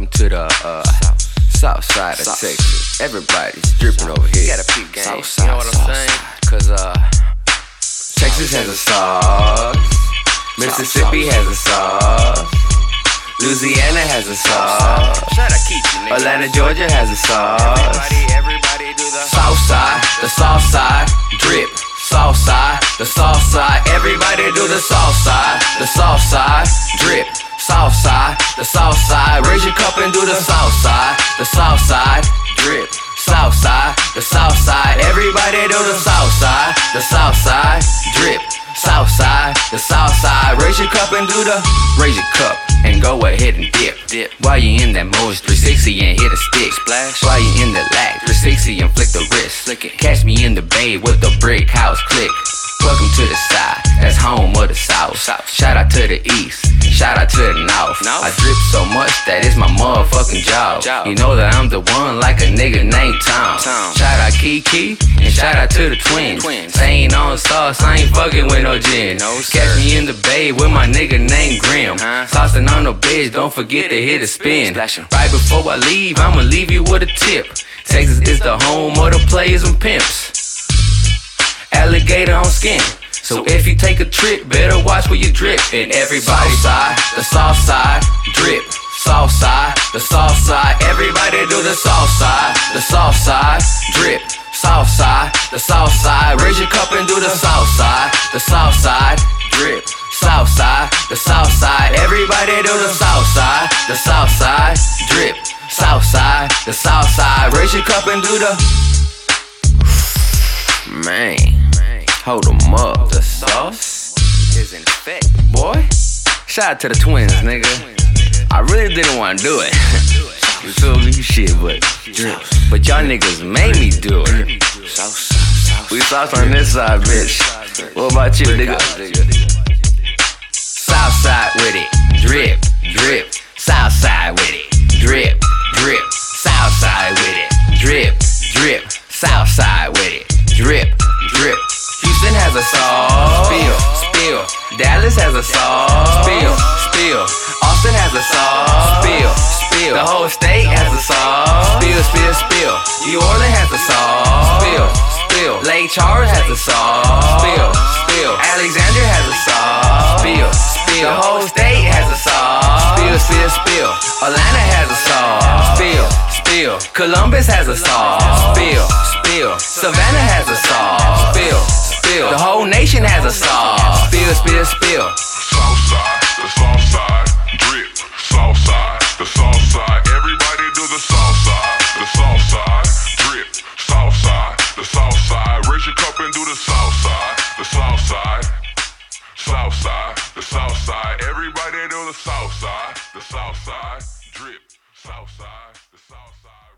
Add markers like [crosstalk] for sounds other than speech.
Welcome to the uh, south side of South. Texas. Everybody's dripping over here. You gotta peep game. South you know what side, I'm south saying? side. Cause uh, Texas has a sauce. Mississippi has a sauce. Louisiana has a sauce. Shout out Keith, you nigga. Atlanta, Georgia has a sauce. Everybody, everybody do the South side, the south side, drip. South side, the south side. Everybody do the south side, the south side, drip. South side, the south side. Raise your cup and do the south side, the south side, drip. South side, the south side. Everybody do the south side, the south side, drip. South side, the south side. Raise your cup and do the raise your cup and go ahead and dip. Dip. While you in that Moe's 360 and hit a stick. Splash. While you in the lag 360 and flick the wrist. Flick it. Catch me in the bay with the brick house click. Welcome to the side, that's home of the south. South. Shout out to the east, shout out to the north. I drip so much that it's my motherfucking job. You know that I'm the one like a nigga named Tom. Tom. Shout out Kiki and shout out to the twins. Ain't on sauce, I ain't fucking with no gin. Catch me in the bay with my nigga named Grim. Huh? Saucing on the bitch, don't forget to hit a spin. Right before I leave, I'ma leave you with a tip. Texas is the home of the players and pimps. Alligator on skin. So if you take a trip, better watch where you drip. And everybody side, the south side, drip. South side, the south side. Everybody do the south side, the south side, drip. South side, the south side. Raise your cup and do the south side, the south side, drip. South side, the south side. Everybody do the south side, the south side, drip. South side, the south side. Raise your cup and do the. Man, hold 'em up. The sauce is in effect. boy. Shout out to the twins, nigga. I really didn't want to do it. [laughs] you feel me? Shit, but but y'all niggas made me do it. South side, south We sauce on this side, bitch. What about you, nigga? South side with it, drip. Has a sauce, spill, spill. Dallas has a sauce, spill, spill. Austin has a sauce, spill, spill. The whole state has a sauce, spill, spill, spill. New Orleans has a sauce, spill, spill. Lake Charles has a sauce, spill, spill. Alexandria has a sauce, spill, spill. The whole state has a sauce, spill, spill, spill. Atlanta has a sauce, spill, spill. Columbus has a sauce, spill, spill. Savannah has a sauce, spill, spill. The whole nation has a sauce, spill, spill, spill. South side, the south side, drip. South side, the south side. Everybody do the south side, the south side, drip. South side, the south side. Raise your cup and do the south side, the south side. South side, the south side. Everybody do the south side, the south side, drip. South side, the south side.